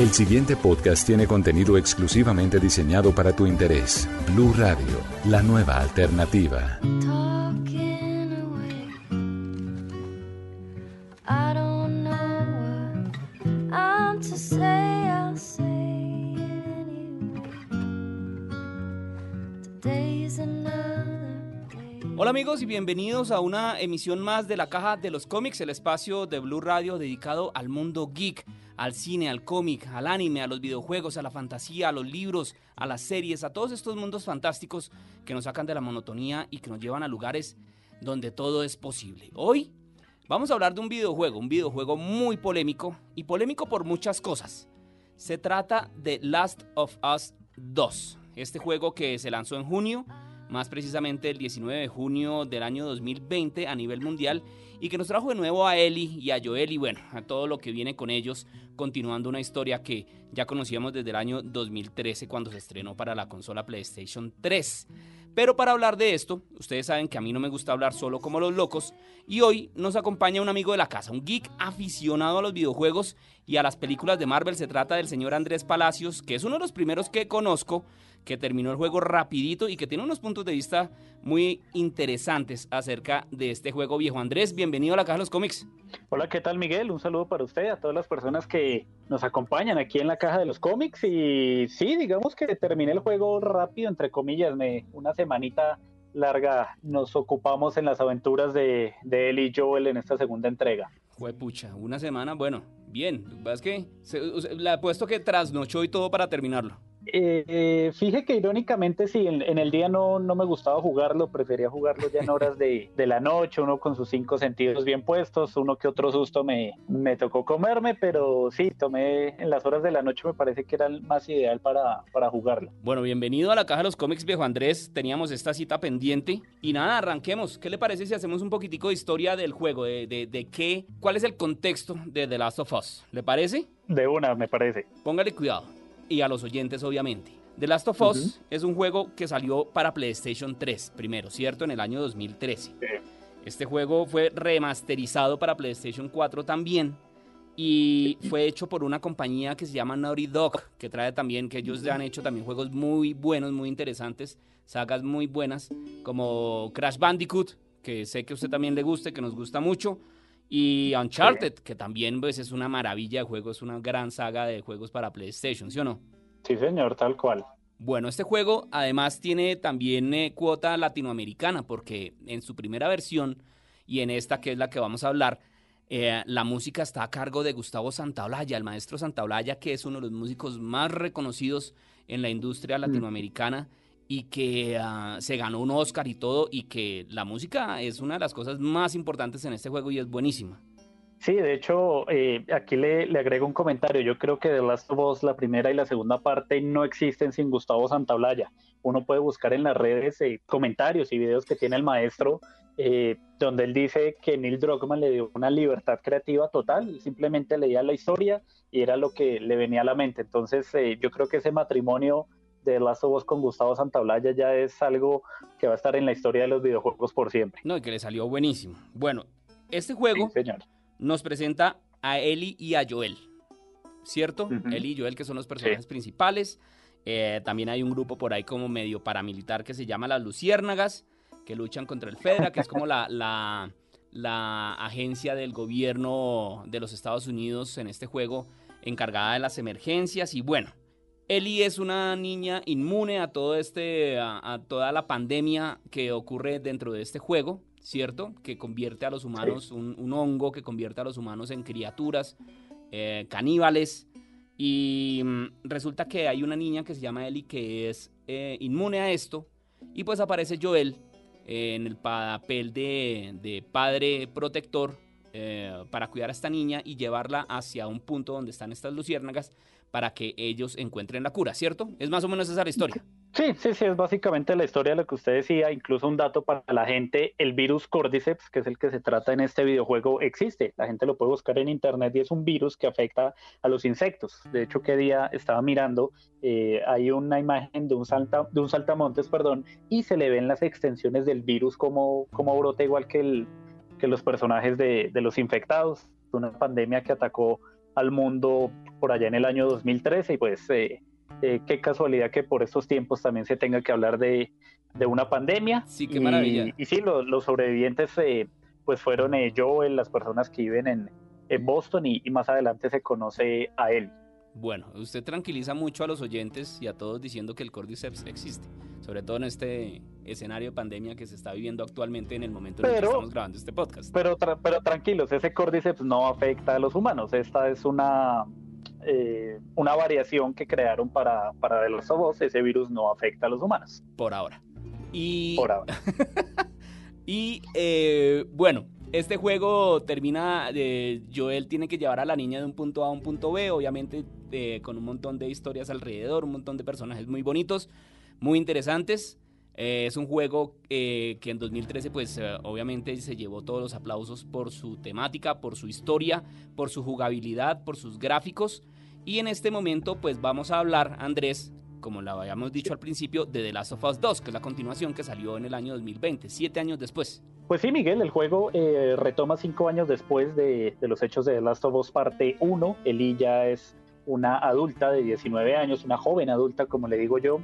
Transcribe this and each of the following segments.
El siguiente podcast tiene contenido exclusivamente diseñado para tu interés. Blue Radio, la nueva alternativa. Hola amigos y bienvenidos a una emisión más de la Caja de los Cómics, el espacio de Blue Radio dedicado al mundo geek, al cine, al cómic, al anime, a los videojuegos, a la fantasía, a los libros, a las series, a todos estos mundos fantásticos que nos sacan de la monotonía y que nos llevan a lugares donde todo es posible. Hoy vamos a hablar de un videojuego, un videojuego muy polémico y polémico por muchas cosas. Se trata de Last of Us 2, este juego que se lanzó en junio más precisamente el 19 de junio del año 2020 a nivel mundial y que nos trajo de nuevo a Ellie y a Joel y bueno, a todo lo que viene con ellos, continuando una historia que ya conocíamos desde el año 2013 cuando se estrenó para la consola PlayStation 3. Pero para hablar de esto, ustedes saben que a mí no me gusta hablar solo como los locos y hoy nos acompaña un amigo de la casa, un geek aficionado a los videojuegos y a las películas de Marvel. Se trata del señor Andrés Palacios, que es uno de los primeros que conozco que terminó el juego rapidito y que tiene unos puntos de vista muy interesantes acerca de este juego viejo. Andrés, bienvenido a la Caja de los Cómics. Hola, ¿qué tal Miguel? Un saludo para usted, a todas las personas que nos acompañan aquí en la caja de los cómics. Y sí, digamos que terminé el juego rápido, entre comillas, me, una semanita larga nos ocupamos en las aventuras de, de él y Joel en esta segunda entrega. Fue pucha, una semana, bueno, bien. Es que se- le apuesto que trasnochó y todo para terminarlo. Eh, eh, fije que irónicamente sí, en, en el día no, no me gustaba jugarlo, prefería jugarlo ya en horas de, de la noche, uno con sus cinco sentidos bien puestos, uno que otro susto me, me tocó comerme, pero sí, tomé en las horas de la noche me parece que era el más ideal para, para jugarlo. Bueno, bienvenido a la Caja de los Cómics, viejo Andrés. Teníamos esta cita pendiente. Y nada, arranquemos. ¿Qué le parece si hacemos un poquitico de historia del juego? De, de, de qué, ¿Cuál es el contexto de The Last of Us? ¿Le parece? De una, me parece. Póngale cuidado. Y a los oyentes, obviamente. The Last of Us es un juego que salió para PlayStation 3 primero, ¿cierto? En el año 2013. Este juego fue remasterizado para PlayStation 4 también. Y fue hecho por una compañía que se llama Naughty Dog, que trae también, que ellos han hecho también juegos muy buenos, muy interesantes, sagas muy buenas, como Crash Bandicoot, que sé que a usted también le guste, que nos gusta mucho, y Uncharted, que también pues, es una maravilla de juego, es una gran saga de juegos para PlayStation, ¿sí o no? Sí, señor, tal cual. Bueno, este juego además tiene también eh, cuota latinoamericana, porque en su primera versión y en esta que es la que vamos a hablar, eh, la música está a cargo de Gustavo Santaolalla, el maestro Santaolalla, que es uno de los músicos más reconocidos en la industria latinoamericana y que ah, se ganó un Oscar y todo, y que la música es una de las cosas más importantes en este juego y es buenísima. Sí, de hecho, eh, aquí le, le agrego un comentario. Yo creo que The Last of Us, la primera y la segunda parte, no existen sin Gustavo Santaolalla. Uno puede buscar en las redes eh, comentarios y videos que tiene el maestro, eh, donde él dice que Neil Druckmann le dio una libertad creativa total. Simplemente leía la historia y era lo que le venía a la mente. Entonces, eh, yo creo que ese matrimonio de Last of Us con Gustavo Santaolalla ya es algo que va a estar en la historia de los videojuegos por siempre. No, y que le salió buenísimo. Bueno, este juego... Sí, señor. nos presenta a Ellie y a Joel, ¿cierto? Ellie y Joel, que son los personajes principales. Eh, también hay un grupo por ahí como medio paramilitar que se llama las Luciérnagas, que luchan contra el FEDRA, que es como la, la, la agencia del gobierno de los Estados Unidos en este juego encargada de las emergencias. Y bueno, Ellie es una niña inmune a todo este, a, a toda la pandemia que ocurre dentro de este juego, ¿cierto? Que convierte a los humanos, un, un hongo que convierte a los humanos en criaturas eh, caníbales. Y mm, resulta que hay una niña que se llama Ellie que es eh, inmune a esto. Y pues aparece Joel eh, en el papel de, de padre protector eh, para cuidar a esta niña y llevarla hacia un punto donde están estas luciérnagas para que ellos encuentren la cura, ¿cierto? Es más o menos esa la historia. Sí, sí, sí, es básicamente la historia de lo que usted decía, incluso un dato para la gente, el virus Cordyceps, que es el que se trata en este videojuego, existe, la gente lo puede buscar en internet y es un virus que afecta a los insectos. De hecho, que día estaba mirando, eh, hay una imagen de un, salta, de un saltamontes, perdón, y se le ven las extensiones del virus como, como brota igual que, el, que los personajes de, de los infectados, una pandemia que atacó al mundo por allá en el año 2013 y pues eh, eh, qué casualidad que por estos tiempos también se tenga que hablar de, de una pandemia. Sí, qué y, maravilla. Y sí, los, los sobrevivientes eh, pues fueron eh, Joel, las personas que viven en, en Boston y, y más adelante se conoce a él. Bueno, usted tranquiliza mucho a los oyentes y a todos diciendo que el Cordyceps existe, sobre todo en este escenario de pandemia que se está viviendo actualmente en el momento en el que Pero- estamos grabando este podcast. Pero, tra- pero tranquilos, ese Cordyceps no afecta a los humanos. Esta es una, eh, una variación que crearon para, para The Last of Us. Ese virus no afecta a los humanos, por ahora. Y, por ahora. y eh, bueno, este juego termina, de Joel tiene que llevar a la niña de un punto A a un punto B, obviamente eh, con un montón de historias alrededor, un montón de personajes muy bonitos, muy interesantes. Eh, es un juego eh, que en 2013 pues eh, obviamente se llevó todos los aplausos por su temática, por su historia, por su jugabilidad, por sus gráficos. Y en este momento pues vamos a hablar, Andrés, como lo habíamos dicho al principio, de The Last of Us 2, que es la continuación que salió en el año 2020, siete años después. Pues sí, Miguel, el juego eh, retoma cinco años después de, de los hechos de The Last of Us parte 1. Ellie ya es una adulta de 19 años, una joven adulta, como le digo yo.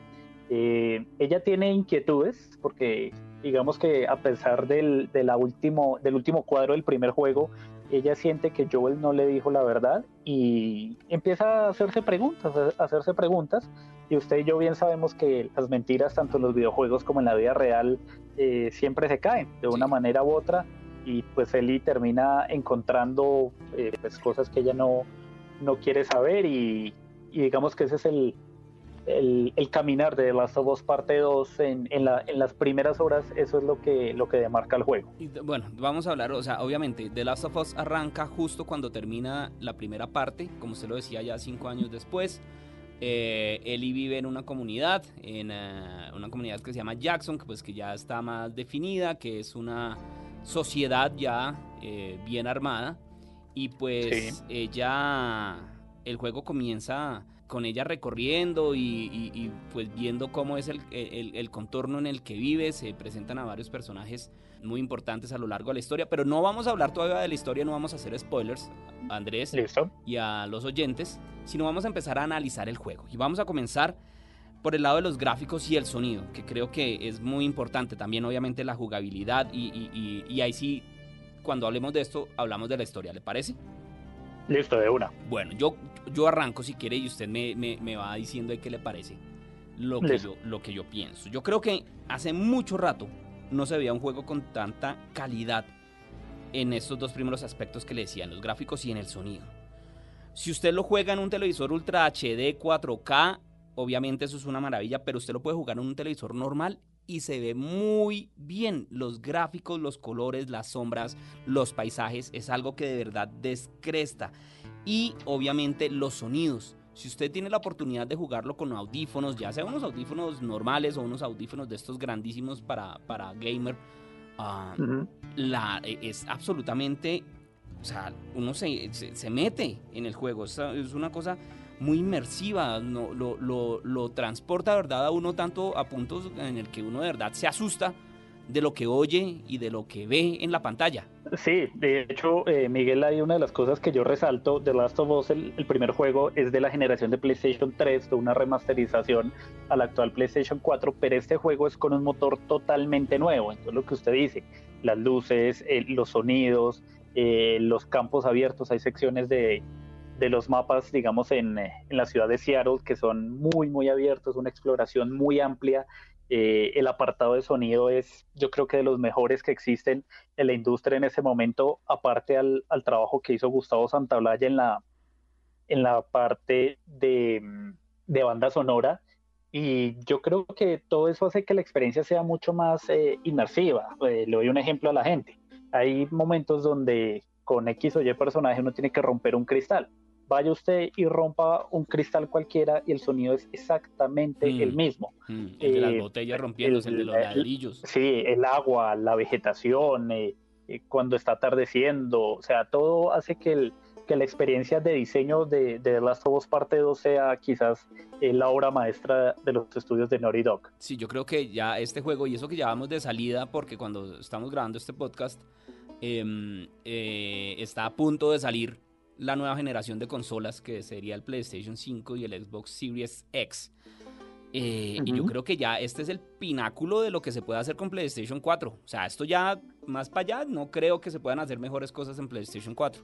Eh, ella tiene inquietudes porque digamos que a pesar del, de la último, del último cuadro del primer juego, ella siente que Joel no le dijo la verdad y empieza a hacerse preguntas, a hacerse preguntas. Y usted y yo bien sabemos que las mentiras, tanto en los videojuegos como en la vida real, eh, siempre se caen de una manera u otra. Y pues Ellie termina encontrando eh, pues, cosas que ella no, no quiere saber y, digamos que ese es el, el, caminar de The Last of Us parte 2 en, en, la, en las primeras horas, eso es lo que, lo que demarca el juego. Y, bueno, vamos a hablar, o sea, obviamente, The Last of Us arranca justo cuando termina la primera parte, como usted lo decía ya cinco años después. Eh, vive en una comunidad, en eh, una comunidad que se llama Jackson, que pues que ya está más definida, que es una sociedad ya eh, bien armada. Y pues ella, el juego comienza con ella recorriendo y, y- y, pues viendo cómo es el, el- el contorno en el que vive. Se presentan a varios personajes muy importantes a lo largo de la historia, pero no vamos a hablar todavía de la historia, no vamos a hacer spoilers, Andrés ¿Listo? y a los oyentes, sino vamos a empezar a analizar el juego. Y vamos a comenzar por el lado de los gráficos y el sonido, que creo que es muy importante. También obviamente la jugabilidad y- y ahí sí, cuando hablemos de esto, hablamos de la historia, ¿le parece? Listo, de una. Bueno, yo, yo arranco si quiere y usted me, me- me va diciendo de qué le parece lo que, Listo. yo, lo que yo pienso. Yo creo que hace mucho rato no se veía un juego con tanta calidad en estos dos primeros aspectos que le decía, en los gráficos y en el sonido. Si usted lo juega en un televisor Ultra HD 4K, obviamente eso es una maravilla, pero usted lo puede jugar en un televisor normal y se ve muy bien. Los gráficos, los colores, las sombras, los paisajes, es algo que de verdad descresta. Y obviamente los sonidos. Si usted tiene la oportunidad de jugarlo con audífonos, ya sea unos audífonos normales o unos audífonos de estos grandísimos para, para gamer, ah, la, e- es absolutamente, o sea, uno se, se, se mete en el juego, es, es una cosa muy inmersiva, no, lo, lo, lo transporta, ¿verdad? A uno tanto a puntos en el que uno de verdad se asusta de lo que oye y de lo que ve en la pantalla. Sí, de hecho, eh, Miguel, hay una de las cosas que yo resalto de Last of Us, el, primer juego es de la generación de PlayStation 3, de una remasterización al actual PlayStation 4, pero este juego es con un motor totalmente nuevo. Entonces, lo que usted dice, las luces, eh, los sonidos, eh, los campos abiertos, hay secciones de, de los mapas, digamos, en, eh, en la ciudad de Seattle que son muy, muy abiertos, una exploración muy amplia. Eh, el apartado de sonido es, yo creo que de los mejores que existen en la industria en ese momento, aparte al, al trabajo que hizo Gustavo Santaolalla en la, en la parte de, mm, de banda sonora. Y yo creo que todo eso hace que la experiencia sea mucho más eh, inmersiva. Eh, le doy un ejemplo a la gente. Hay momentos donde con X o Y personaje uno tiene que romper un cristal. Vaya usted y rompa un cristal cualquiera y el sonido es exactamente Mm. el mismo. Mm, el de las Eh, botellas rompiéndose, el de los el- ladrillos. Sí, el agua, la vegetación, eh, eh, cuando está atardeciendo, o sea, todo hace que, el- que la experiencia de diseño de, de The Last of Us Parte 2 sea quizás eh, la obra maestra de los estudios de Naughty Dog. Sí, yo creo que ya este juego, y eso que ya vamos de salida, porque cuando estamos grabando este podcast, em, eh, está a punto de salir la nueva generación de consolas, que sería el PlayStation 5 y el Xbox Series X. Eh, y yo creo que ya este es el pináculo de lo que se puede hacer con PlayStation 4. O sea, esto ya más para allá, no creo que se puedan hacer mejores cosas en PlayStation 4.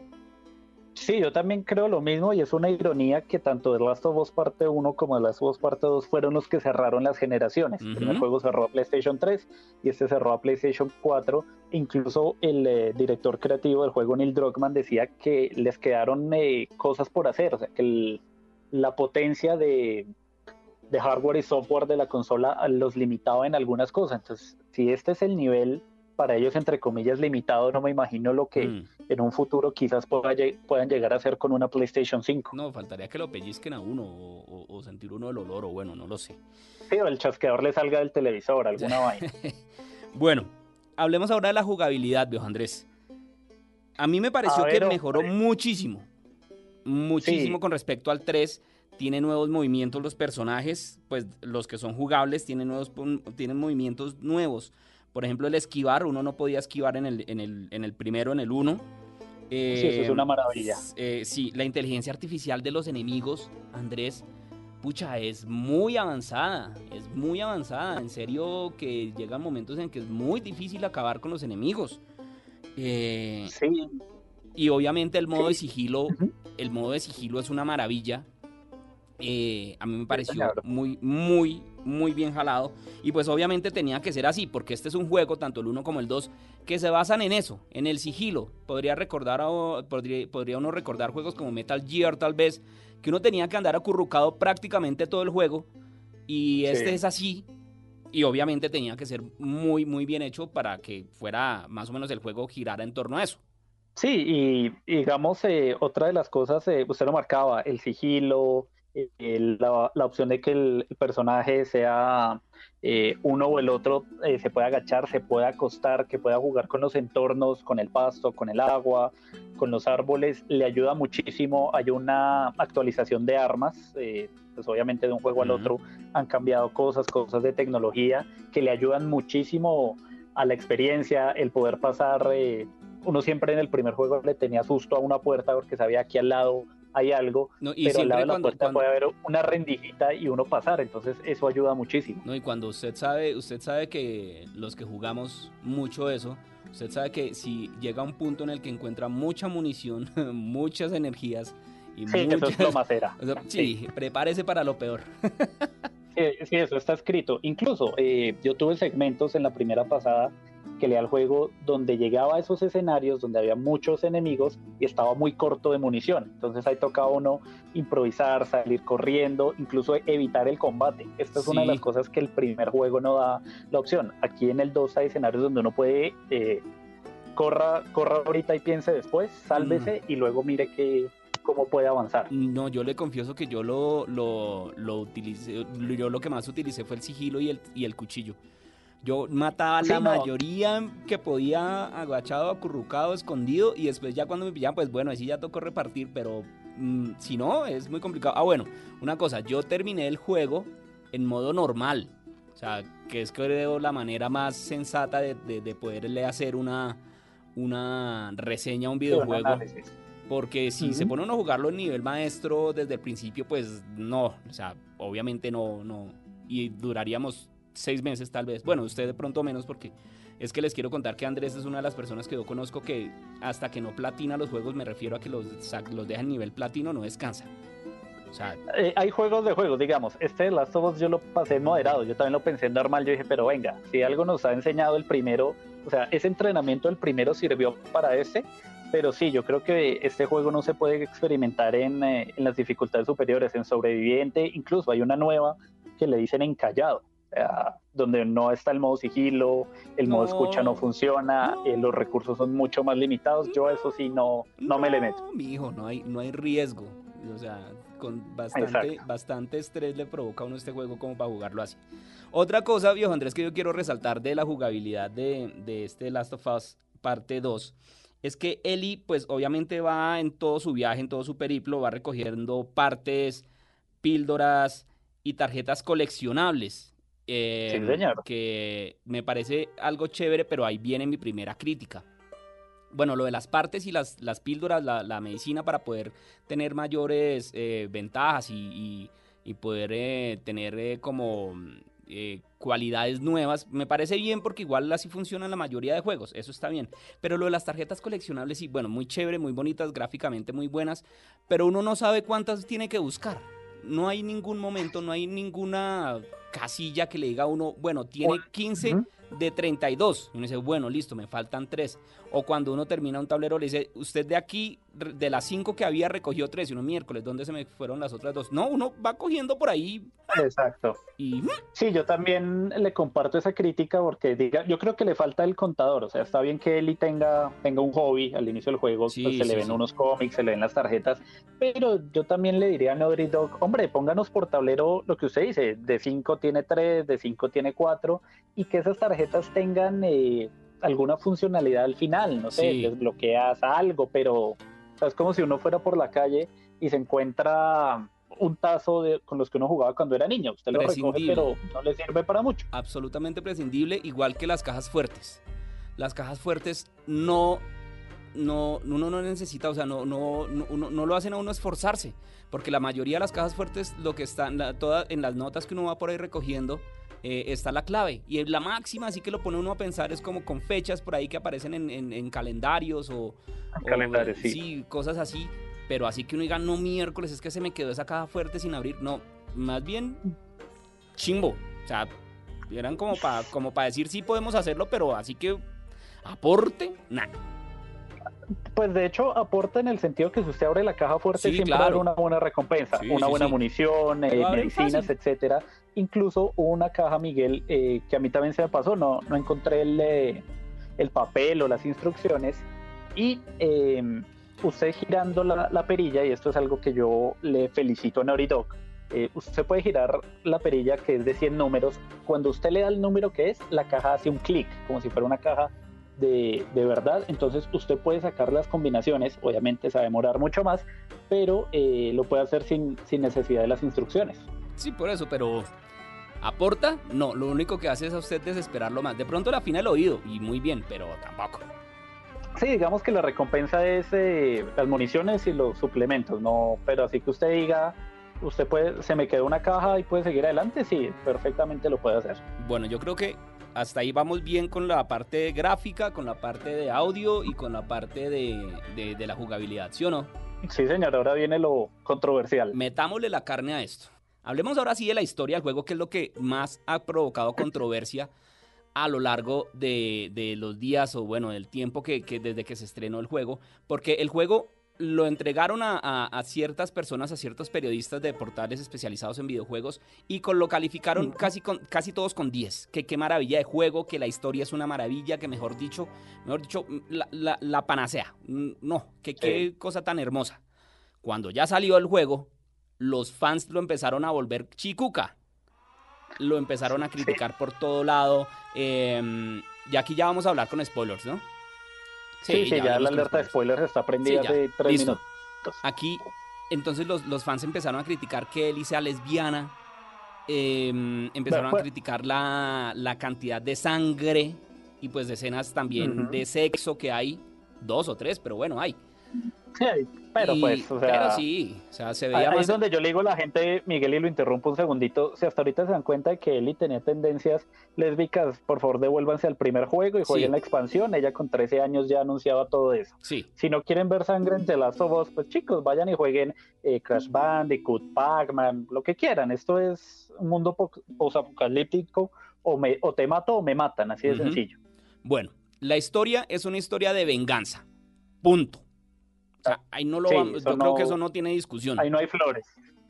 Sí, yo también creo lo mismo y es una ironía que tanto The Last of Us Parte 1 como The Last of Us Parte 2 fueron los que cerraron las generaciones. El primer juego cerró a PlayStation 3 y este cerró a PlayStation 4. Incluso el eh, director creativo del juego, Neil Druckmann, decía que les quedaron eh, cosas por hacer, o sea, que el- la potencia de, de hardware y software de la consola los limitaba en algunas cosas. Entonces, si este es el nivel para ellos, entre comillas, limitado, no me imagino lo que Mm. en un futuro quizás pueda puedan llegar a hacer con una PlayStation 5. No, faltaría que lo pellizquen a uno o, sentir uno el olor o bueno, no lo sé. Sí, o el chasqueador le salga del televisor, alguna vaina. Bueno, hablemos ahora de la jugabilidad, viejo Andrés. A mí me pareció que mejoró muchísimo. Muchísimo Sí. con respecto al 3. Tiene nuevos movimientos los personajes, pues los que son jugables tienen, nuevos, tienen movimientos nuevos. Por ejemplo, el esquivar, uno no podía esquivar en el, en el, en el primero, en el 1. Sí, eso es una maravilla. Eh, sí, la inteligencia artificial de los enemigos, Andrés, pucha, es muy avanzada, es muy avanzada. En serio que llegan momentos en que es muy difícil acabar con los enemigos. Eh, Sí, y obviamente el modo de sigilo, el modo de sigilo es una maravilla. Eh, a mí me pareció muy, muy, muy bien jalado. Y pues obviamente tenía que ser así, porque este es un juego, tanto el 1 como el 2, que se basan en eso, en el sigilo. Podría recordar, a- podría, podría uno recordar juegos como Metal Gear tal vez, que uno tenía que andar acurrucado prácticamente todo el juego. Y este Sí. es así. Y obviamente tenía que ser muy, muy bien hecho para que fuera más o menos el juego girara en torno a eso. sí, y digamos, eh, otra de las cosas, eh, usted lo marcaba, el sigilo, la, la opción de que el, el personaje sea eh, uno o el otro, eh, se pueda agachar, se pueda acostar, que pueda jugar con los entornos, con el pasto, con el agua, con los árboles, le ayuda muchísimo. Hay una actualización de armas, eh, pues obviamente de un juego al otro han cambiado cosas, cosas de tecnología que le ayudan muchísimo a la experiencia, el poder pasar. eh, uno siempre en el primer juego le tenía susto a una puerta porque sabía que al lado hay algo, No, y pero al lado de la cuando, puerta cuando- puede haber una rendijita y uno pasar, entonces eso ayuda muchísimo. no, y cuando usted sabe, usted sabe que los que jugamos mucho eso, usted sabe que si llega a un punto en el que encuentra mucha munición, muchas energías y Sí, que eso es muchas... plomacera. o sea, sí, prepárese para lo peor. Sí, sí, eso está escrito. Incluso eh, yo tuve segmentos en la primera pasada que leía el juego donde llegaba a esos escenarios donde había muchos enemigos y estaba muy corto de munición. Entonces ahí tocaba uno improvisar, salir corriendo, incluso evitar el combate. Esta es una de las cosas que el primer juego no da la opción. Aquí en el 2 hay escenarios donde uno puede eh, corra, corra ahorita y piense después, sálvese y luego mire que, cómo puede avanzar. No, yo le confieso que yo lo, lo, lo utilicé, yo lo que más utilicé fue el sigilo y el, y el cuchillo. Yo mataba a Sí, la no. mayoría que podía agachado, acurrucado, escondido y después ya cuando me pillaban, pues bueno, así ya tocó repartir, pero mm, si no, es muy complicado. Ah, bueno, una cosa, yo terminé el juego en modo normal, o sea, que es creo la manera más sensata de, de- de poderle hacer una, una reseña a un videojuego. Porque si se pone uno a jugarlo en nivel maestro desde el principio, pues no, o sea, obviamente no, no. Y duraríamos seis meses tal vez. Bueno, usted de pronto menos porque es que les quiero contar que Andrés es una de las personas que yo conozco que hasta que no platina los juegos, me refiero a que los, los deja en nivel platino, no descansa. O sea, Eh, hay juegos de juegos, digamos. Este de Last of Us yo lo pasé moderado. Yo también lo pensé en normal. Yo dije, pero venga, si algo nos ha enseñado el primero, o sea, ese entrenamiento del primero sirvió para este. Pero sí, yo creo que este juego no se puede experimentar en, eh, en las dificultades superiores, en sobreviviente. Incluso hay una nueva que le dicen encallado, sea, donde no está el modo sigilo, el modo No. escucha no funciona, No. eh, los recursos son mucho más limitados. Yo eso sí no, no, me le meto. Mi hijo, no hay, no hay riesgo. O sea, con bastante, Exacto. bastante estrés le provoca a uno este juego como para jugarlo así. Otra cosa, viejo Andrés, que yo quiero resaltar de la jugabilidad de, de este Last of Us parte 2, es que Ellie, pues obviamente va en todo su viaje, en todo su periplo, va recogiendo partes, píldoras y tarjetas coleccionables. Eh, Sí, señor. Que me parece algo chévere, pero ahí viene mi primera crítica. bueno, lo de las partes y las, las píldoras, la, la medicina para poder tener mayores eh, ventajas y, y- y poder eh, tener eh, como eh, cualidades nuevas, me parece bien porque igual así funciona la mayoría de juegos, eso está bien. Pero lo de las tarjetas coleccionables, sí, bueno, muy chévere, muy bonitas, gráficamente muy buenas, pero uno no sabe cuántas tiene que buscar. No hay ningún momento, no hay ninguna casilla que le diga a uno, bueno, tiene 15 Ujú. de 32. Y uno dice, bueno, listo, me faltan 3. O cuando uno termina un tablero, le dice, usted de aquí, de las 5 que había, recogió 3. Y uno, miércoles, ¿dónde se me fueron las otras dos? No, uno va cogiendo por ahí Exacto. y... Sí, yo también le comparto esa crítica porque diga, yo creo que le falta el contador. O sea, está bien que Eli tenga, tenga un hobby al inicio del juego, Sí, pues se sí, le ven sí. unos cómics, se le ven las tarjetas, pero yo también le diría a Naughty Dog, hombre, pónganos por tablero lo que usted dice, de 5 tiene 3, de 5 tiene 4, y que esas tarjetas tengan eh, alguna funcionalidad al final, no sé, Sí. desbloqueas algo, pero es como si uno fuera por la calle y se encuentra un tazo de, con los que uno jugaba cuando era niño. Usted lo recoge, pero no le sirve para mucho. absolutamente prescindible, igual que las cajas fuertes. Las cajas fuertes no, no, uno no necesita, o sea, no, no, no, uno- no lo hacen a uno esforzarse, porque la mayoría de las cajas fuertes, lo que están, la- toda, en las notas que uno va por ahí recogiendo, eh, está la clave. Y la máxima, así que lo pone uno a pensar, es como con fechas por ahí que aparecen en, en- en calendarios o, En o, calendarios, eh, sí. cosas así. Pero así que uno diga, no miércoles, es que se me quedó esa caja fuerte sin abrir. No, más bien chimbo. O sea, eran como para como pa decir sí podemos hacerlo, pero así que aporte, nada. Pues de hecho aporta en el sentido que si usted abre la caja fuerte Sí, siempre claro. una buena recompensa, Sí, una sí, buena munición, eh, medicinas, etcétera. Incluso una caja, Miguel, eh, que a mí también se me pasó, no, no encontré el, eh, el papel o las instrucciones. Y eh, usted girando la, la perilla, y esto es algo que yo le felicito a Naughty Dog, eh, usted puede girar la perilla que es de 100 números. Cuando usted le da el número que es, la caja hace un clic, como si fuera una caja de, de verdad. Entonces usted puede sacar las combinaciones, obviamente se va a demorar mucho más, pero eh, lo puede hacer sin, sin necesidad de las instrucciones. Sí, por eso, pero aporta, no, lo único que hace es a usted desesperarlo más. De pronto la afina el oído y muy bien, pero tampoco. Sí, digamos que la recompensa es eh, las municiones y los suplementos, no, pero así que usted diga, usted puede, se me quedó una caja y puede seguir adelante, sí, perfectamente lo puede hacer. Bueno, yo creo que hasta ahí vamos bien con la parte gráfica, con la parte de audio y con la parte de, de- de la jugabilidad, ¿sí o no? Sí, señor, ahora viene lo controversial. Metámosle la carne a esto. Hablemos ahora sí de la historia del juego, que es lo que más ha provocado controversia a lo largo de, de los días o bueno, del tiempo que, que desde que se estrenó el juego, porque el juego lo entregaron a, a- a ciertas personas, a ciertos periodistas de portales especializados en videojuegos y con, lo calificaron casi, con, casi todos con 10. Que qué maravilla de juego, que la historia es una maravilla, que mejor dicho, mejor dicho, la, la- la panacea. Mm, No, que qué cosa tan hermosa. Cuando ya salió el juego, los fans lo empezaron a volver chicuca. Lo empezaron a criticar por todo lado. eh, y aquí ya vamos a hablar con spoilers, ¿no? Sí, sí, ya, la alerta de spoilers. está prendida Sí, hace tres listo. minutos. Aquí, entonces los, los fans empezaron a criticar que Ellie sea lesbiana. eh, empezaron Bueno, a criticar la, la cantidad de sangre y pues de escenas también de sexo que hay. Dos o tres, pero bueno, hay. Sí, pero Y- pues, o sea, pero sí, o sea, se veía ahí más... es donde yo le digo a la gente, Miguel, y lo interrumpo un segundito. Si hasta ahorita se dan cuenta de que Eli tenía tendencias lésbicas, por favor devuélvanse al primer juego y jueguen Sí. la expansión. Ella con 13 años ya anunciaba todo eso. Sí, Si no quieren ver sangre en The Last of Us, pues chicos, vayan y jueguen eh, Crash Bandicoot, Pac-Man, lo que quieran. Esto es un mundo po- posapocalíptico o, me, o te mato o me matan, así de sencillo. Bueno, la historia es una historia de venganza. Punto. O sea, ahí no lo Sí, vamos- eso yo creo que eso no tiene discusión. Ahí no hay flores.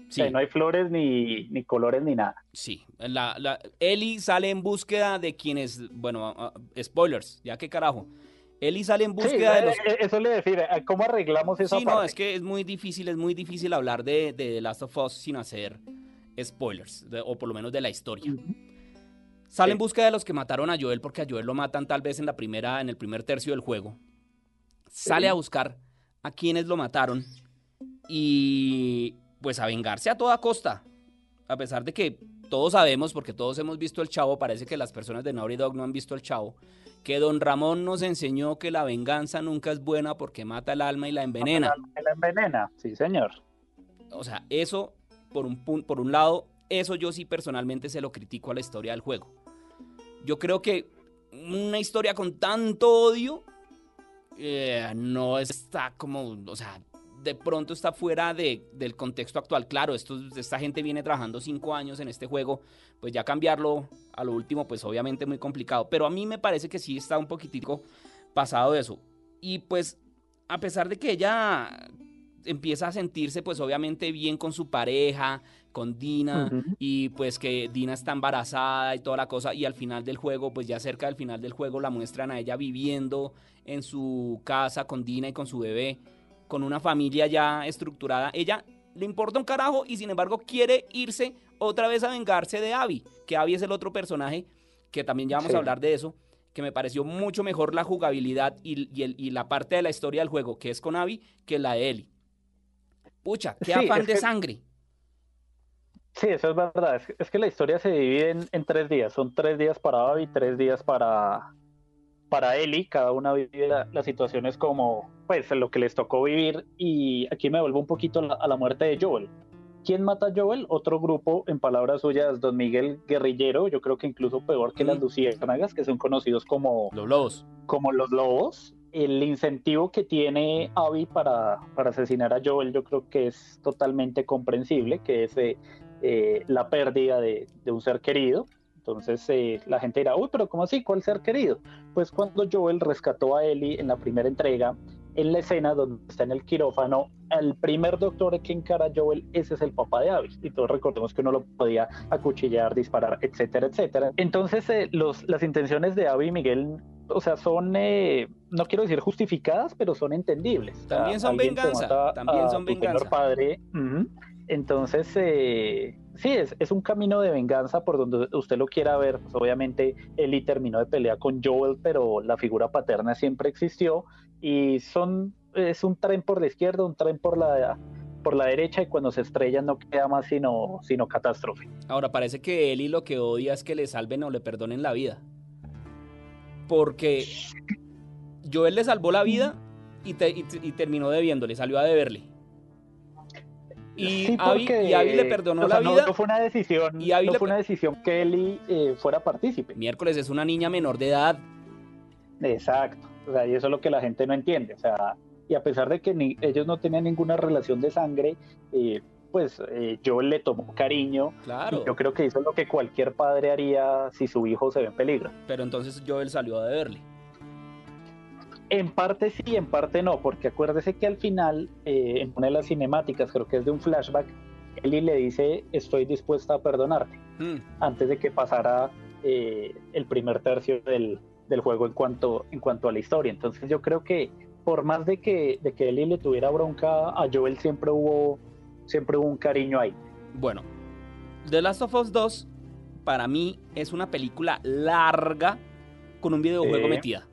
Sí, Ahí no hay flores ni, ni colores ni nada. sí. La, la- Ellie sale en búsqueda de quienes, bueno, spoilers, ya que carajo. Ellie sale en Sí, búsqueda de eh, los... eh, eso le decía, ¿cómo arreglamos esa Sí, parte? no, es que es muy difícil, es muy difícil hablar de, de The Last of Us sin hacer spoilers, de- o por lo menos de la historia. Sale Sí. en búsqueda de los que mataron a Joel, porque a Joel lo matan tal vez en la primera, en el primer tercio del juego. Sale Sí. a buscar a quienes lo mataron y pues a vengarse a toda costa. A pesar de que todos sabemos, porque todos hemos visto el chavo, parece que las personas de Naughty Dog no han visto el chavo, que don Ramón nos enseñó que la venganza nunca es buena porque mata el alma y la envenena. La envenena, sí, señor. O sea, eso, por un, por un lado, eso yo sí personalmente se lo critico a la historia del juego. Yo creo que una historia con tanto odio eh, no está como, o sea, de pronto está fuera de- del contexto actual. Claro, esto, esta gente viene trabajando cinco años en este juego, pues ya cambiarlo a lo último, pues obviamente muy complicado. Pero a mí me parece que sí está un poquitico pasado de eso. Y pues, a pesar de que ella empieza a sentirse pues obviamente bien con su pareja, con Dina, y pues que Dina está embarazada y toda la cosa, y al final del juego, pues ya cerca del final del juego la muestran a ella viviendo en su casa con Dina y con su bebé, con una familia ya estructurada. Ella le importa un carajo y sin embargo quiere irse otra vez a vengarse de Abby, que Abby es el otro personaje que también ya vamos Sí. a hablar de eso, que me pareció mucho mejor la jugabilidad y, y el- y la parte de la historia del juego que es con Abby que la de Ellie. Pucha, qué Sí, afán de que- sangre. Sí, eso es verdad. Es, es que la historia se divide en, en tres días. Son tres días para Abby, tres días para, para Ellie. Cada una vive la- las situaciones como pues lo que les tocó vivir. Y aquí me vuelvo un poquito a la, a la muerte de Joel. ¿Quién mata a Joel? Otro grupo, en palabras suyas, Don Miguel Guerrillero. Yo creo que incluso peor que las Mm. luciérnagas, que son conocidos como, Los lobos. como los lobos. El incentivo que tiene Abby para, para asesinar a Joel yo creo que es totalmente comprensible, que es eh, eh, la pérdida de, un ser querido. Entonces eh, la gente dirá, uy, pero ¿cómo así? ¿Cuál ser querido? Pues cuando Joel rescató a Ellie en la primera entrega, en la escena donde está en el quirófano, el primer doctor que encara a Joel, ese es el papá de Abby. Y todos recordemos que uno lo podía acuchillar, disparar, etcétera, etcétera. Entonces los, las intenciones de Abby y Miguel, o sea, son, eh, no quiero decir justificadas, pero son entendibles. También son venganza, también a son venganza. padre. ujú. Entonces, eh, sí, es, es un camino de venganza por donde usted lo quiera ver. Pues, obviamente, Ellie terminó de pelea con Joel, pero la figura paterna siempre existió. Y son, es un tren por la izquierda, un tren por la, por la derecha, y cuando se estrellan no queda más sino, sino catástrofe. Ahora parece que Eli lo que odia es que le salven o le perdonen la vida. Porque Joel le salvó la vida y, te- y- y terminó debiéndole, salió a deberle. Y, Sí, Abby, porque, y Abby le perdonó o sea, la vida. No, fue una decisión, y Abby no le fue una decisión que Ellie eh, fuera partícipe. Miércoles es una niña menor de edad. Exacto. O sea, y eso es lo que la gente no entiende. O sea, y a pesar de que ni- ellos no tenían ninguna relación de sangre, eh, pues eh, Joel le tomó cariño. Claro. Y yo creo que eso es lo que cualquier padre haría si su hijo se ve en peligro. Pero entonces Joel salió a deberle. En parte sí, en parte no, porque acuérdese que al final, eh, en una de las cinemáticas, creo que es de un flashback, Ellie le dice, estoy dispuesta a perdonarte, Hmm. antes de que pasara eh, el primer tercio del, del juego en cuanto, en cuanto a la historia. Entonces yo creo que por más de que, de que Ellie le tuviera bronca a Joel, siempre hubo, siempre hubo un cariño ahí. Bueno, The Last of Us 2 para mí es una película larga con un videojuego Sí. metida.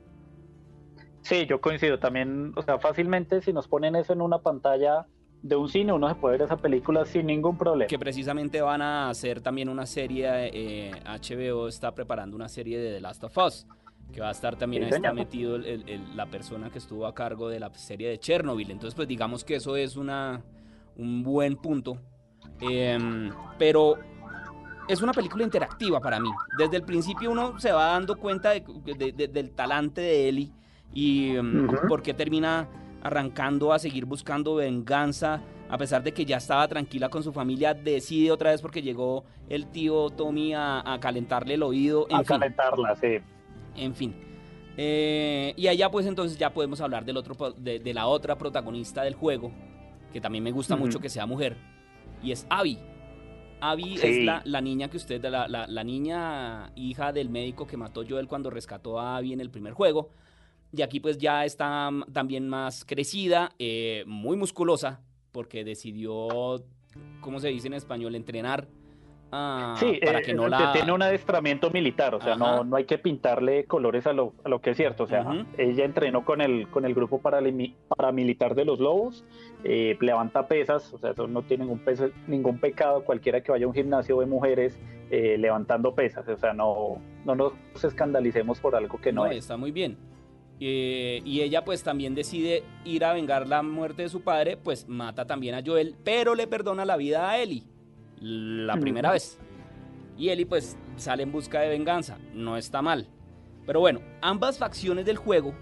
Sí, yo coincido también, o sea, fácilmente si nos ponen eso en una pantalla de un cine, uno se puede ver esa película sin ningún problema. que precisamente van a hacer también una serie, eh, HBO está preparando una serie de The Last of Us, que va a estar también, Sí, está metido el- el- el- la persona que estuvo a cargo de la serie de Chernobyl, entonces pues digamos que eso es una, un buen punto, Em, pero es una película interactiva para mí, desde el principio uno se va dando cuenta de- de- de- del talante de Ellie y em, por qué termina arrancando a seguir buscando venganza, a pesar de que ya estaba tranquila con su familia, decide otra vez porque llegó el tío Tommy a, a calentarle el oído, en a fin, calentarla, sí. en fin. Eh, y allá pues entonces ya podemos hablar del otro, de la otra protagonista del juego, que también me gusta mucho que sea mujer, y es Abby. Abby Sí. es la, la niña que usted, la, la, la niña hija del médico que mató Joel cuando rescató a Abby en el primer juego. Y aquí pues ya está mm, también más crecida, eh, muy musculosa, porque decidió, ¿cómo se dice en español? Entrenar ah, Sí, para eh, que no la... tiene un adiestramiento militar, o sea, no, no hay que pintarle colores a lo, a lo que es cierto. O sea, Ujú. ella entrenó con el, con el grupo paramilitar de los Lobos, eh, levanta pesas, o sea, eso no tiene ningún, peso, ningún pecado. Cualquiera que vaya a un gimnasio de mujeres eh, levantando pesas, o sea, no, no nos escandalicemos por algo que no, no, es. está muy bien. Eh, y ella pues también decide ir a vengar la muerte de su padre, pues mata también a Joel, pero le perdona la vida a Ellie, la primera vez. Y Ellie pues sale en busca de venganza, no está mal. Pero bueno, ambas facciones del juego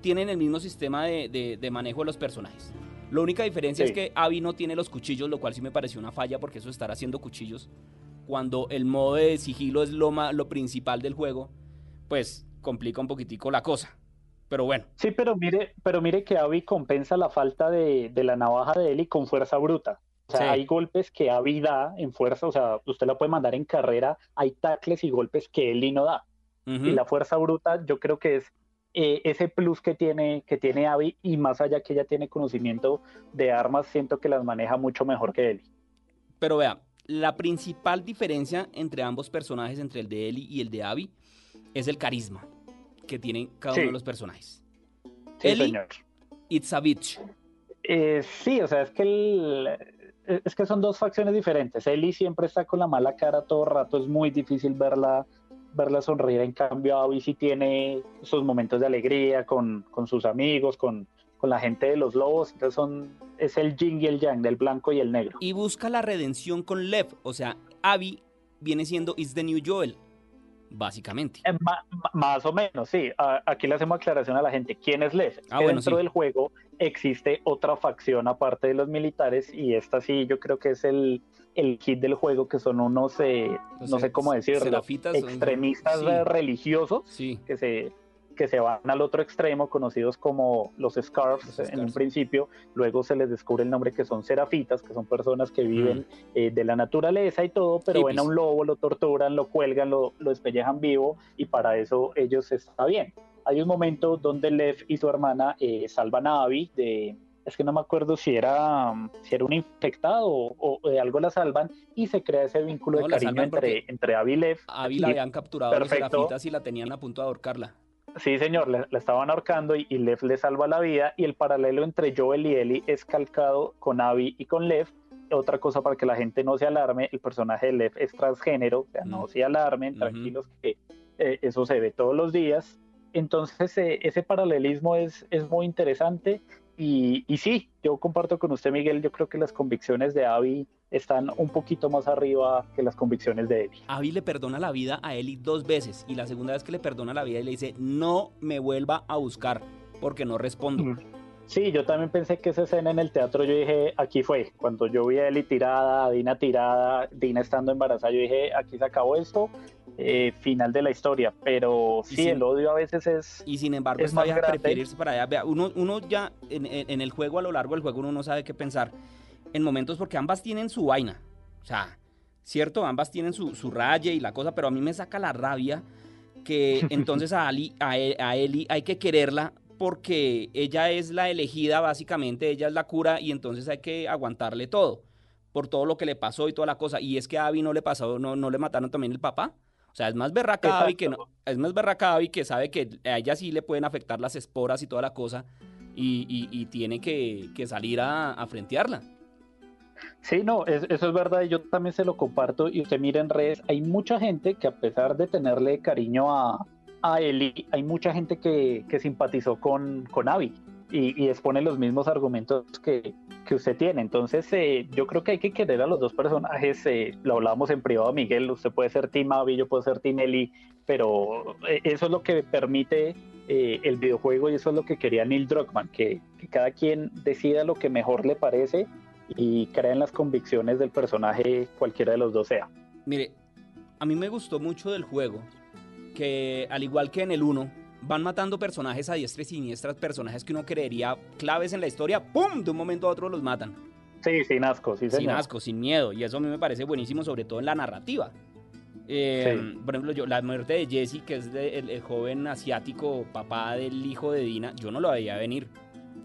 tienen el mismo sistema de, de- de manejo de los personajes. La única diferencia Sí. es que Abby no tiene los cuchillos, lo cual sí me pareció una falla porque eso estar haciendo cuchillos cuando el modo de sigilo es lo, ma- lo principal del juego, pues complica un poquitico la cosa. Pero bueno, Sí, pero mire, pero mire que Abby compensa la falta de, de la navaja de Ellie con fuerza bruta. O sea, Sí. hay golpes que Abby da en fuerza, o sea, usted la puede mandar en carrera, hay tacles y golpes que Ellie no da. Y la fuerza bruta yo creo que es eh, ese plus que tiene, que tiene Abby y más allá que ella tiene conocimiento de armas, siento que las maneja mucho mejor que Ellie. pero vea, la principal diferencia entre ambos personajes, entre el de Ellie y el de Abby, es el carisma que tienen cada Sí. uno de los personajes. Sí, Ellie, señor. it's a bitch. Eh, sí, o sea, es que el- eh, es que son dos facciones diferentes. Ellie siempre está con la mala cara todo rato, es muy difícil verla, verla sonreír. En cambio, Abby sí tiene sus momentos de alegría con, con sus amigos, con, con la gente de los lobos. Entonces son, es el yin y el yang, del blanco y el negro. Y busca la redención con Lev, o sea, Abby viene siendo It's the New Joel, básicamente. Eh, ma- más o menos, sí. A- aquí le hacemos aclaración a la gente. ¿Quién es Lev? Ah, que bueno, dentro sí. del juego existe otra facción aparte de los militares y esta sí yo creo que es el, el kit del juego, que son unos, eh, no sé cómo decirlo, extremistas sí. religiosos Sí, que se, que se van al otro extremo, conocidos como los Scarfs Los en un Scarfs. principio, luego se les descubre el nombre que son serafitas, que son personas que viven Mm. eh, de la naturaleza y todo, pero ven a Hippies. un lobo, lo torturan, lo cuelgan, lo, lo despellejan vivo y para eso ellos está bien. Hay un momento donde Lev y su hermana eh, salvan a Abby de... Es que no me acuerdo si era, si era un infectado o, o de algo la salvan y se crea ese vínculo No, de cariño entre, entre Abby y Lev. Abby la habían capturado los perfecto. serafitas y la tenían a punto de ahorcarla. Sí, señor, la, la estaban ahorcando y, y Lev le salva la vida y el paralelo entre Joel y Ellie es calcado con Abby y con Lev. Otra cosa para que la gente no se alarme, el personaje de Lev es transgénero, o sea, no Mm. se alarmen, tranquilos que eh, eso se ve todos los días. Entonces eh, ese paralelismo es, es muy interesante y, y sí, yo comparto con usted Miguel, yo creo que las convicciones de Abby están un poquito más arriba que las convicciones de Ellie. Abby le perdona la vida a Ellie dos veces y la segunda vez que le perdona la vida y le dice no me vuelva a buscar porque no respondo. Mm. Sí, yo también pensé que esa escena en el teatro, yo dije, aquí fue. Cuando yo vi a Eli tirada, a Dina tirada, Dina estando embarazada, yo dije, aquí se acabó esto, eh, final de la historia. Pero sí, sin- el odio a veces es... Y sin embargo, Es más grande. prefiere irse para allá. Uno, uno ya en- en el juego, a lo largo del juego, uno no sabe qué pensar. En momentos, porque ambas tienen su vaina. O sea, cierto, ambas tienen su, su raye y la cosa, pero a mí me saca la rabia que entonces a, Ali, a, E- a Eli hay que quererla porque ella es la elegida, básicamente, ella es la cura y entonces hay que aguantarle todo por todo lo que le pasó y toda la cosa. Y es que a Abby no le pasó, no, no le mataron también el papá. O sea, es más berraca Abby que no, es más berraca Abby que sabe que a ella sí le pueden afectar las esporas y toda la cosa y, y- y tiene que, que salir a, a frentearla. Sí, no, es- eso es verdad, yo también se lo comparto y usted mira en redes, hay mucha gente que a pesar de tenerle cariño a, a Eli, hay mucha gente que, que simpatizó con, con Abby y, y expone los mismos argumentos que, que usted tiene. Entonces, eh, yo creo que hay que querer a los dos personajes, eh, lo hablábamos en privado, Miguel, usted puede ser Team Abby, yo puedo ser Team Eli, pero eh, eso es lo que permite eh, el videojuego y eso es lo que quería Neil Druckmann, que, que cada quien decida lo que mejor le parece y crea en las convicciones del personaje cualquiera de los dos sea. Mire, a mí me gustó mucho del juego que al igual que en el 1, van matando personajes a diestra y siniestras, personajes que uno creería claves en la historia, ¡pum! De un momento a otro los matan. Sí, sin asco, sí, sin señor. asco, sin miedo. Y eso a mí me parece buenísimo, sobre todo en la narrativa. Eh, Sí. Por ejemplo, yo, la muerte de Jesse, que es de- el, el joven asiático, papá del hijo de Dina, yo no lo veía venir.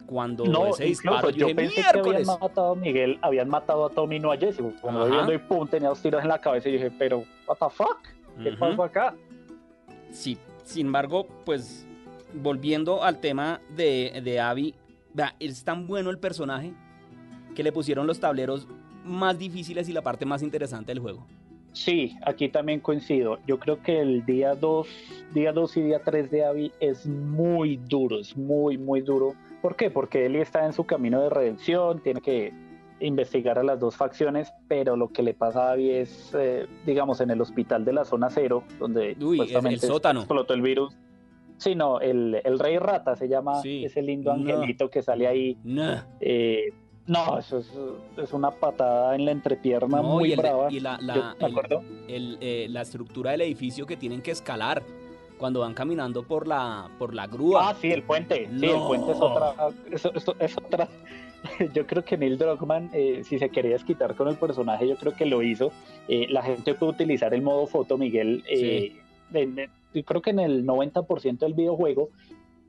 Cuando No, ese disparo, yo yo dije, pensé que habían matado a Miguel, habían matado a Tommy, no a Jesse. Cuando Ajá. viendo y pum, tenía dos tiros en la cabeza y dije, pero, what the fuck, ¿qué Ujú. pasó acá? Sí, sin embargo, pues volviendo al tema de, de Abby, vea, es tan bueno el personaje que le pusieron los tableros más difíciles y la parte más interesante del juego. Sí, aquí también coincido. Yo creo que el día 2, día 2 y día 3 de Abby es muy duro, es muy, muy duro. ¿Por qué? Porque Ellie está en su camino de redención, tiene que investigar a las dos facciones, pero lo que le pasa a Abby es, eh, digamos, en el hospital de la zona cero, donde Uy, el sótano. explotó el virus. Sí, no, el, el rey rata se llama Sí. ese lindo No. angelito que sale ahí. Nah. Eh, no, eso es, es una patada en la entrepierna No, muy y el- brava. y la- la- Yo el, eh, la estructura del edificio que tienen que escalar cuando van caminando por la, por la grúa. Ah, sí, el puente. Sí, el No. puente es otra. eso- eso- es otra. Yo creo que Neil Druckmann, eh, si se quería desquitar con el personaje, yo creo que lo hizo. Eh, la gente puede utilizar el modo foto, Miguel. eh, en- en- yo creo que en el 90% del videojuego.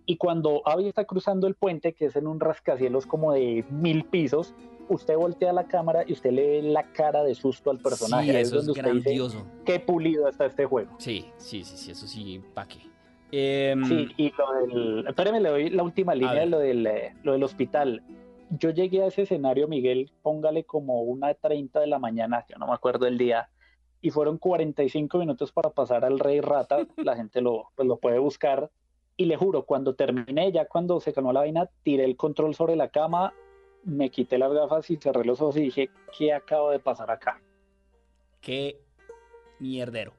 Y cuando Abby está cruzando el puente, que es en un rascacielos como de mil pisos, usted voltea la cámara y usted le ve la cara de susto al personaje. sí, eso es donde usted dice, grandioso. qué pulido está este juego. Sí, sí, sí, sí, eso sí, ¿pa' qué? Em, Sí, y lo del. Espérame, le doy la última línea de lo del, eh, lo del hospital. Yo llegué a ese escenario, Miguel, póngale como una 30 de la mañana, yo no me acuerdo el día, y fueron 45 minutos para pasar al Rey Rata. La gente lo, pues, lo puede buscar. Y le juro, cuando terminé, ya cuando se calmó la vaina, tiré el control sobre la cama, me quité las gafas y cerré los ojos y dije, ¿qué acaba de pasar acá? Qué mierdero.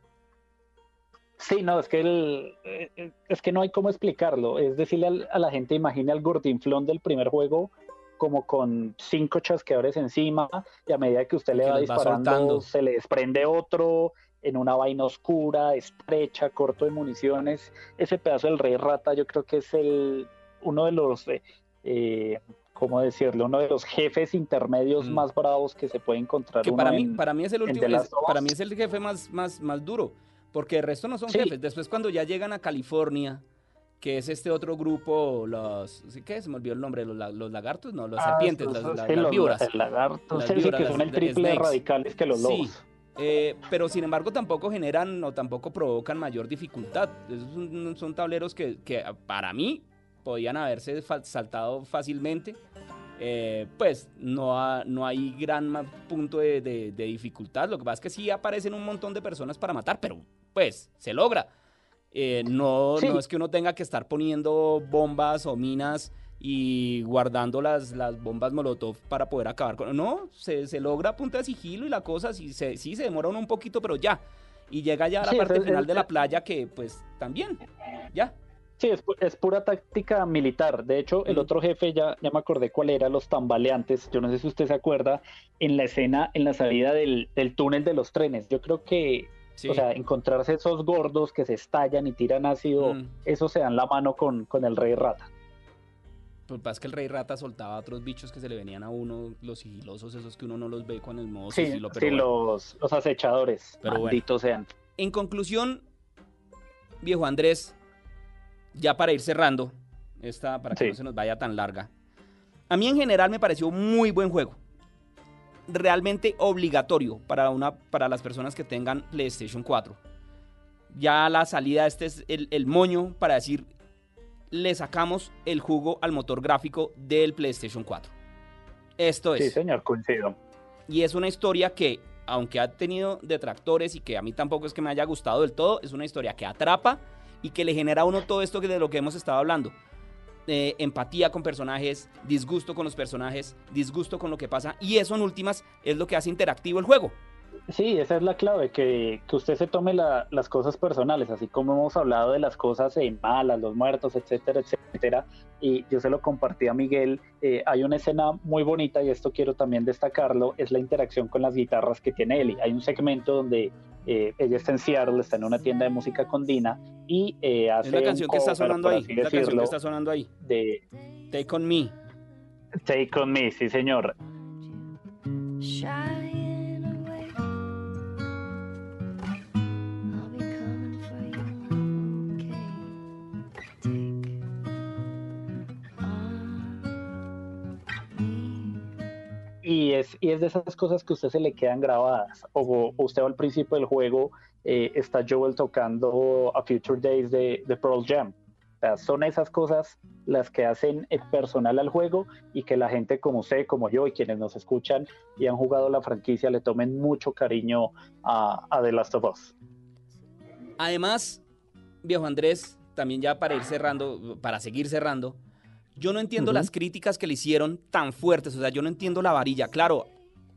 Sí, no, es que el, eh, es que no hay cómo explicarlo. Es decirle al- a la gente, imagine al gordinflón del primer juego como con cinco chasqueadores encima y a medida que usted le Que va disparando se le desprende otro en una vaina oscura, estrecha, corto de municiones. Ese pedazo del rey rata yo creo que es el uno de los, eh, eh, ¿cómo decirlo? Uno de los jefes intermedios Mm. más bravos que se puede encontrar. Que uno para mí, en- para mí es el último, es- para mí es el jefe más, más, más duro, porque el resto no son Sí. jefes. Después cuando ya llegan a California, que es este otro grupo, los, ¿sí ¿qué? Se me olvidó el nombre, los, los lagartos, no, las Ah, serpientes, esos- las, los- víboras. El lagarto, Las víboras, que son las- el triple de radicales que los Sí. lobos. Eh, pero sin embargo tampoco generan o tampoco provocan mayor dificultad. Esos son, son tableros que, que para mí podían haberse saltado fácilmente. Eh, pues no, ha- no hay gran punto de, de- de dificultad. Lo que pasa es que sí aparecen un montón de personas para matar, pero pues se logra. Eh, no, Sí. no es que uno tenga que estar poniendo bombas o minas y guardando las, las bombas molotov para poder acabar con... No, se, se logra a punta de sigilo y la cosa sí se, sí se demora uno un poquito, pero ya. Y llega ya a la Sí, parte final de la playa que pues también, ya. Sí, es, pu- es pura táctica militar. De hecho, el otro jefe, ya, ya me acordé cuál era, los tambaleantes. Yo no sé si usted se acuerda, en la escena, en la salida del, del túnel de los trenes. Yo creo que, Sí. o sea, encontrarse esos gordos que se estallan y tiran ácido, Mm. eso se dan la mano con, con el rey rata. Que pasa es que el rey rata soltaba a otros bichos que se le venían a uno, los sigilosos, esos que uno no los ve con el modo Sí, sigilo, pero sí, bueno. los, los acechadores, Pero bueno. malditos sean. En conclusión, viejo Andrés, ya para ir cerrando, esta para que Sí. no se nos vaya tan larga. A mí en general me pareció muy buen juego. Realmente obligatorio para, una, para las personas que tengan PlayStation 4. Ya la salida este es el, el moño para decir, le sacamos el jugo al motor gráfico del PlayStation 4. Esto es. Sí, señor, coincido. Y es una historia que, aunque ha tenido detractores y que a mí tampoco es que me haya gustado del todo, es una historia que atrapa y que le genera a uno todo esto de lo que hemos estado hablando. Eh, empatía con personajes, disgusto con los personajes, disgusto con lo que pasa. Y eso en últimas es lo que hace interactivo el juego. Sí, esa es la clave, que, que usted se tome la- las cosas personales, así como hemos hablado de las cosas eh, malas, los muertos, etcétera, etcétera. Y yo se lo compartí a Miguel. eh, hay una escena muy bonita, y esto quiero también destacarlo, es la interacción con las guitarras que tiene Ellie. Hay un segmento donde eh, ella está en Seattle, está en una tienda de música con Dina, y eh, hace Es la un canción que está cover, sonando ahí. Es la canción decirlo, que está sonando ahí. de Take on me. Take On Me, sí señor. Shying y es de esas cosas que a usted se le quedan grabadas. O, usted al principio del juego, eh, está Joel tocando A Future Days de, de Pearl Jam. O sea, son esas cosas las que hacen eh, personal al juego y que la gente como usted, como yo y quienes nos escuchan y han jugado la franquicia le tomen mucho cariño a, a The Last of Us. Además, viejo Andrés, también ya para ir cerrando, para seguir cerrando, yo no entiendo las críticas que le hicieron tan fuertes, o sea, yo no entiendo la varilla. Claro,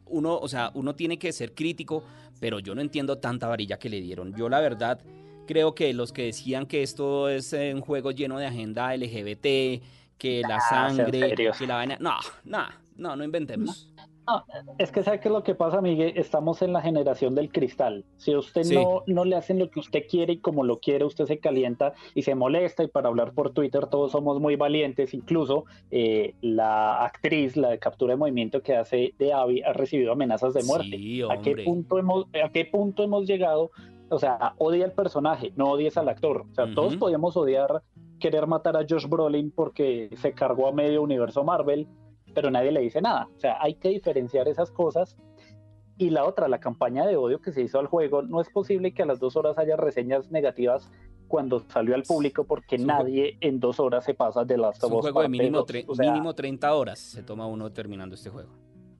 uno, o sea, uno tiene que ser crítico, pero yo no entiendo tanta varilla que le dieron. Yo la verdad creo que los que decían que esto es eh, un juego lleno de agenda LGBT, que la Ah, sangre, que la vaina, no, no, no, no inventemos. Es que ¿sabe qué es lo que pasa, Miguel? Estamos en la generación del cristal. Si a usted Sí. no, no le hacen lo que usted quiere y como lo quiere, usted se calienta y se molesta. Y para hablar por Twitter todos somos muy valientes. Incluso eh, la actriz, la de captura de movimiento que hace de Abby, ha recibido amenazas de muerte. Sí, ¿A qué, punto hemos, ¿A qué punto hemos llegado? O sea, odia al personaje, no odies al actor. O sea, todos podíamos odiar, querer matar a Josh Brolin porque se cargó a medio universo Marvel, pero nadie le dice nada. O sea, hay que diferenciar esas cosas. Y la otra, la campaña de odio que se hizo al juego, no es posible que a las dos horas haya reseñas negativas cuando salió al público porque Es nadie en dos horas se pasa de Last Es of un juego de mínimo, dos. O sea, mínimo 30 horas se toma uno terminando este juego.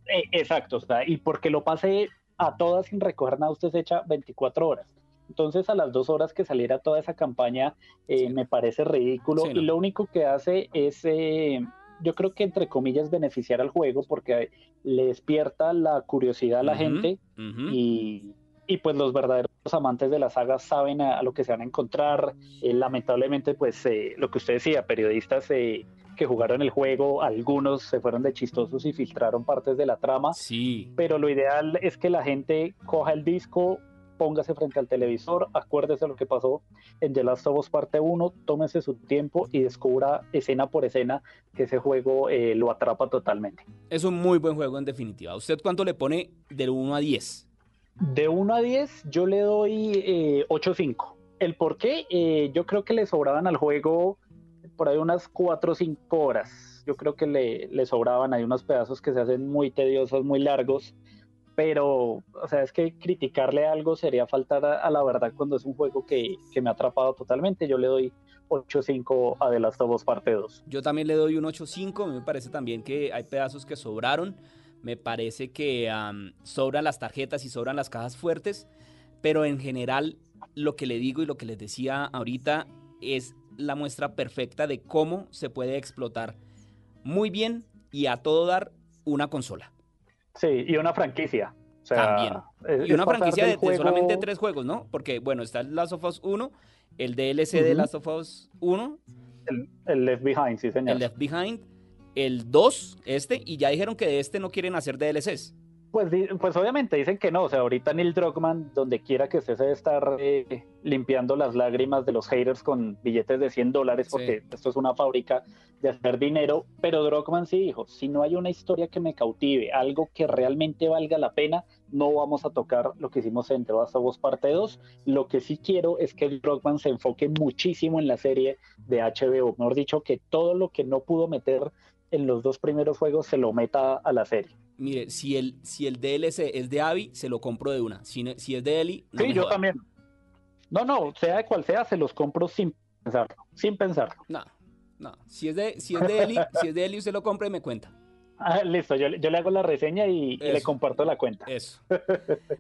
Eh, exacto, o sea, y porque lo pasé a todas sin recoger nada, usted se echa 24 horas. Entonces, a las dos horas que saliera toda esa campaña, eh, Sí. me parece ridículo. Sí, no. Y lo único que hace es, eh, yo creo que entre comillas, beneficiar al juego porque le despierta la curiosidad a la gente y, y, pues los verdaderos amantes de la saga saben a, a lo que se van a encontrar. Eh, lamentablemente, pues eh, lo que usted decía, periodistas eh, que jugaron el juego, algunos se fueron de chistosos y filtraron partes de la trama. Sí, pero lo ideal es que la gente coja el disco, póngase frente al televisor, acuérdese lo que pasó en The Last of Us Parte 1, tómese su tiempo y descubra escena por escena que ese juego eh, lo atrapa totalmente. es un muy buen juego en definitiva. ¿Usted cuánto le pone del 1 a 10? De 1 a 10 yo le doy eh, 8.5. ¿El por qué? Eh, yo creo que le sobraban al juego por ahí unas 4 o 5 horas. Yo creo que le, le sobraban, hay unos pedazos que se hacen muy tediosos, muy largos, pero, o sea, es que criticarle algo sería faltar a, la verdad cuando es un juego que, que me ha atrapado totalmente. Yo le doy 8.5 a The Last of Us Parte 2. Yo también le doy un 8.5. Me parece también que hay pedazos que sobraron. Me parece que am, sobran las tarjetas y sobran las cajas fuertes. Pero en general, lo que le digo y lo que les decía ahorita es la muestra perfecta de cómo se puede explotar muy bien y a todo dar una consola. Sí, y una franquicia. O sea, También. es- Y una franquicia de, de juego- solamente tres juegos, ¿no? Porque, bueno, está el Last of Us 1, el DLC de Ujú. Last of Us 1, El, el Left Behind, sí, señor. el Left Behind, el 2, este, y ya dijeron que de este no quieren hacer DLCs. Pues, pues obviamente dicen que no, o sea, ahorita Neil Druckmann, donde quiera que esté, se debe estar eh, limpiando las lágrimas de los haters con billetes de 100 dólares, Sí. porque esto es una fábrica de hacer dinero, pero Druckmann sí dijo, si no hay una historia que me cautive, algo que realmente valga la pena, no vamos a tocar lo que hicimos en The Last of Us Parte 2, lo que sí quiero es que Druckmann se enfoque muchísimo en la serie de HBO, mejor dicho, que todo lo que no pudo meter en los dos primeros juegos se lo meta a la serie. Mire, si el, si el DLC es de Abby, se lo compro de una. Si, si es de Ellie, no Sí, me yo joda. también. No, no, sea de cual sea, se los compro sin pensarlo, sin pensarlo. No, no. Si es de, si es de Ellie, si es de Ellie, usted lo compra y me cuenta. Ah, listo, yo, yo le hago la reseña y, y le comparto la cuenta. Eso.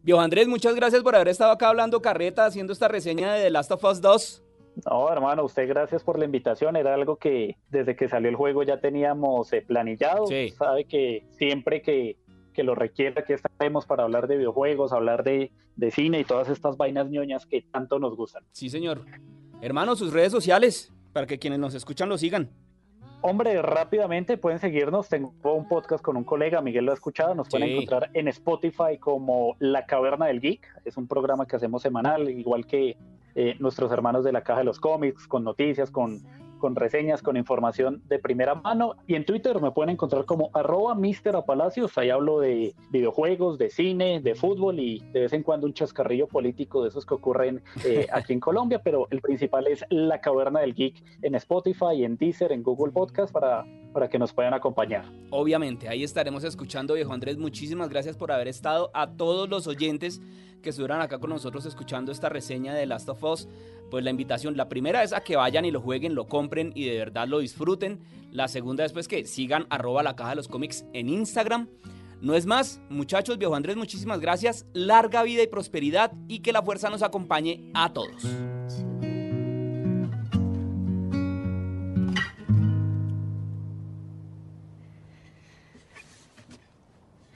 Viejo Andrés, muchas gracias por haber estado acá hablando carreta, haciendo esta reseña de The Last of Us 2. No, hermano, usted gracias por la invitación. Era algo que desde que salió el juego ya teníamos eh, planillado. Sí. Sabe que siempre que, que lo requiera, aquí estaremos para hablar de videojuegos, hablar de, de cine y todas estas vainas ñoñas que tanto nos gustan. Sí, señor. Hermano, sus redes sociales, para que quienes nos escuchan lo sigan. Hombre, rápidamente pueden seguirnos. Tengo un podcast con un colega, Miguel lo ha escuchado. Nos pueden Sí. encontrar en Spotify como La Caverna del Geek. Es un programa que hacemos semanal, igual que eh, nuestros hermanos de la Caja de los Cómics, con noticias, con, con reseñas, con información de primera mano. Y en Twitter me pueden encontrar como arroba Mister Apalacios. Ahí hablo de videojuegos, de cine, de fútbol y de vez en cuando un chascarrillo político de esos que ocurren eh, aquí en Colombia. Pero el principal es La Caverna del Geek en Spotify, en Deezer, en Google Podcast para para que nos puedan acompañar. Obviamente, ahí estaremos escuchando, viejo Andrés. Muchísimas gracias por haber estado. A todos los oyentes que estuvieran acá con nosotros escuchando esta reseña de Last of Us, pues la invitación, la primera es a que vayan y lo jueguen, lo compren y de verdad lo disfruten. La segunda es pues que sigan arroba la caja de los cómics en Instagram. No es más, muchachos, viejo Andrés, muchísimas gracias. Larga vida y prosperidad y que la fuerza nos acompañe a todos.